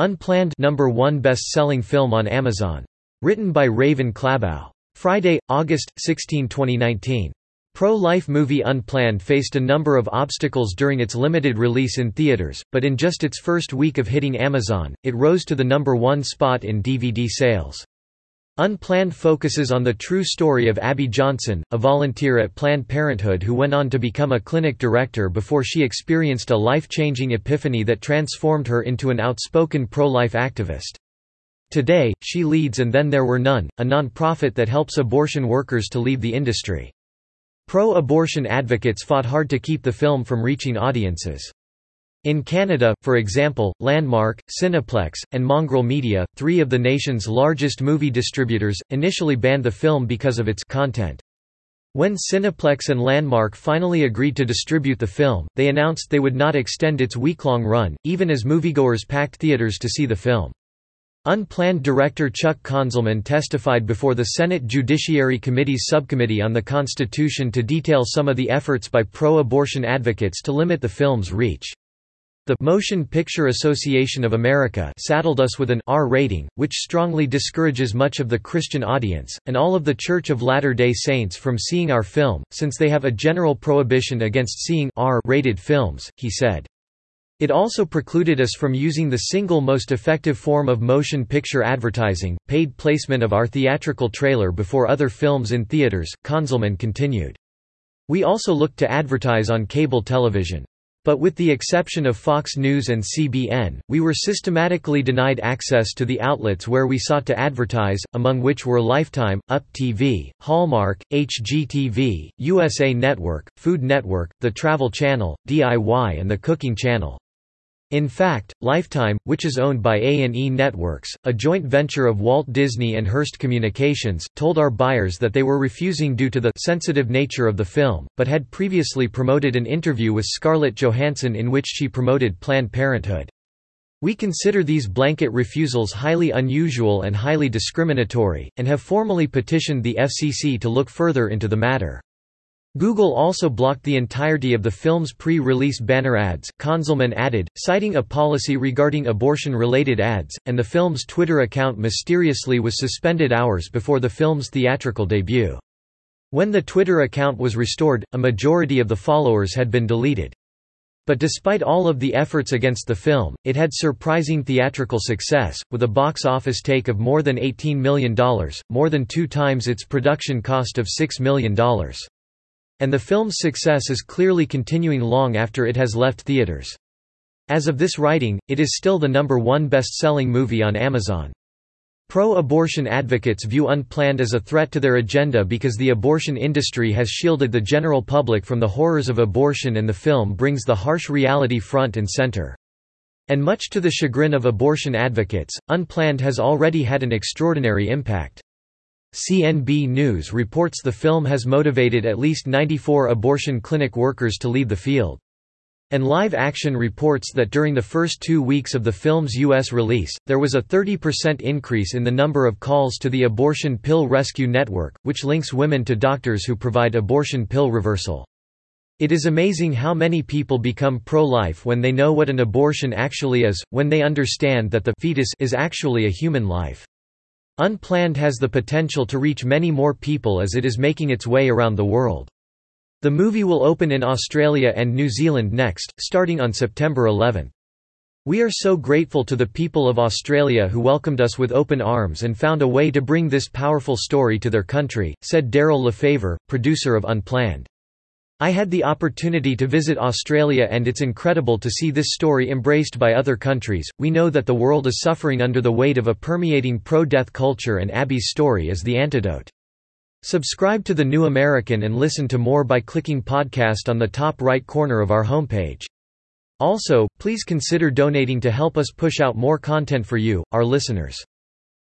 Unplanned number 1 best-selling film on Amazon. Written by Raven Clabough. Friday, August 16, 2019. Pro-life movie Unplanned faced a number of obstacles during its limited release in theaters, but in just its first week of hitting Amazon, it rose to the number one spot in DVD sales. Unplanned focuses on the true story of Abby Johnson, a volunteer at Planned Parenthood who went on to become a clinic director before she experienced a life-changing epiphany that transformed her into an outspoken pro-life activist. Today, she leads And Then There Were None, a non-profit that helps abortion workers to leave the industry. Pro-abortion advocates fought hard to keep the film from reaching audiences. In Canada, for example, Landmark, Cineplex, and Mongrel Media, three of the nation's largest movie distributors, initially banned the film because of its content. When Cineplex and Landmark finally agreed to distribute the film, they announced they would not extend its week-long run, even as moviegoers packed theaters to see the film. Unplanned director Chuck Konzelman testified before the Senate Judiciary Committee's Subcommittee on the Constitution to detail some of the efforts by pro-abortion advocates to limit the film's reach. The Motion Picture Association of America saddled us with an R rating, which strongly discourages much of the Christian audience, and all of the Church of Latter-day Saints from seeing our film, since they have a general prohibition against seeing R-rated films, he said. It also precluded us from using the single most effective form of motion picture advertising, paid placement of our theatrical trailer before other films in theaters, Konzelman continued. We also looked to advertise on cable television. But with the exception of Fox News and CBN, we were systematically denied access to the outlets where we sought to advertise, among which were Lifetime, Up TV, Hallmark, HGTV, USA Network, Food Network, The Travel Channel, DIY and The Cooking Channel. In fact, Lifetime, which is owned by A&E Networks, a joint venture of Walt Disney and Hearst Communications, told our buyers that they were refusing due to the sensitive nature of the film, but had previously promoted an interview with Scarlett Johansson in which she promoted Planned Parenthood. We consider these blanket refusals highly unusual and highly discriminatory, and have formally petitioned the FCC to look further into the matter. Google also blocked the entirety of the film's pre-release banner ads, Konzelman added, citing a policy regarding abortion-related ads, and the film's Twitter account mysteriously was suspended hours before the film's theatrical debut. When the Twitter account was restored, a majority of the followers had been deleted. But despite all of the efforts against the film, it had surprising theatrical success, with a box office take of more than $18 million, more than two times its production cost of $6 million. And the film's success is clearly continuing long after it has left theaters. As of this writing, it is still the number one best-selling movie on Amazon. Pro-abortion advocates view Unplanned as a threat to their agenda because the abortion industry has shielded the general public from the horrors of abortion and the film brings the harsh reality front and center. And much to the chagrin of abortion advocates, Unplanned has already had an extraordinary impact. CBN News reports the film has motivated at least 94 abortion clinic workers to leave the field. And Live Action reports that during the first two weeks of the film's U.S. release, there was a 30% increase in the number of calls to the Abortion Pill Rescue Network, which links women to doctors who provide abortion pill reversal. It is amazing how many people become pro-life when they know what an abortion actually is, when they understand that the fetus is actually a human life. Unplanned has the potential to reach many more people as it is making its way around the world. The movie will open in Australia and New Zealand next, starting on September 11. We are so grateful to the people of Australia who welcomed us with open arms and found a way to bring this powerful story to their country, said Daryl Lefever, producer of Unplanned. I had the opportunity to visit Australia and it's incredible to see this story embraced by other countries. We know that the world is suffering under the weight of a permeating pro-death culture and Abby's story is the antidote. Subscribe to The New American and listen to more by clicking podcast on the top right corner of our homepage. Also, please consider donating to help us push out more content for you, our listeners.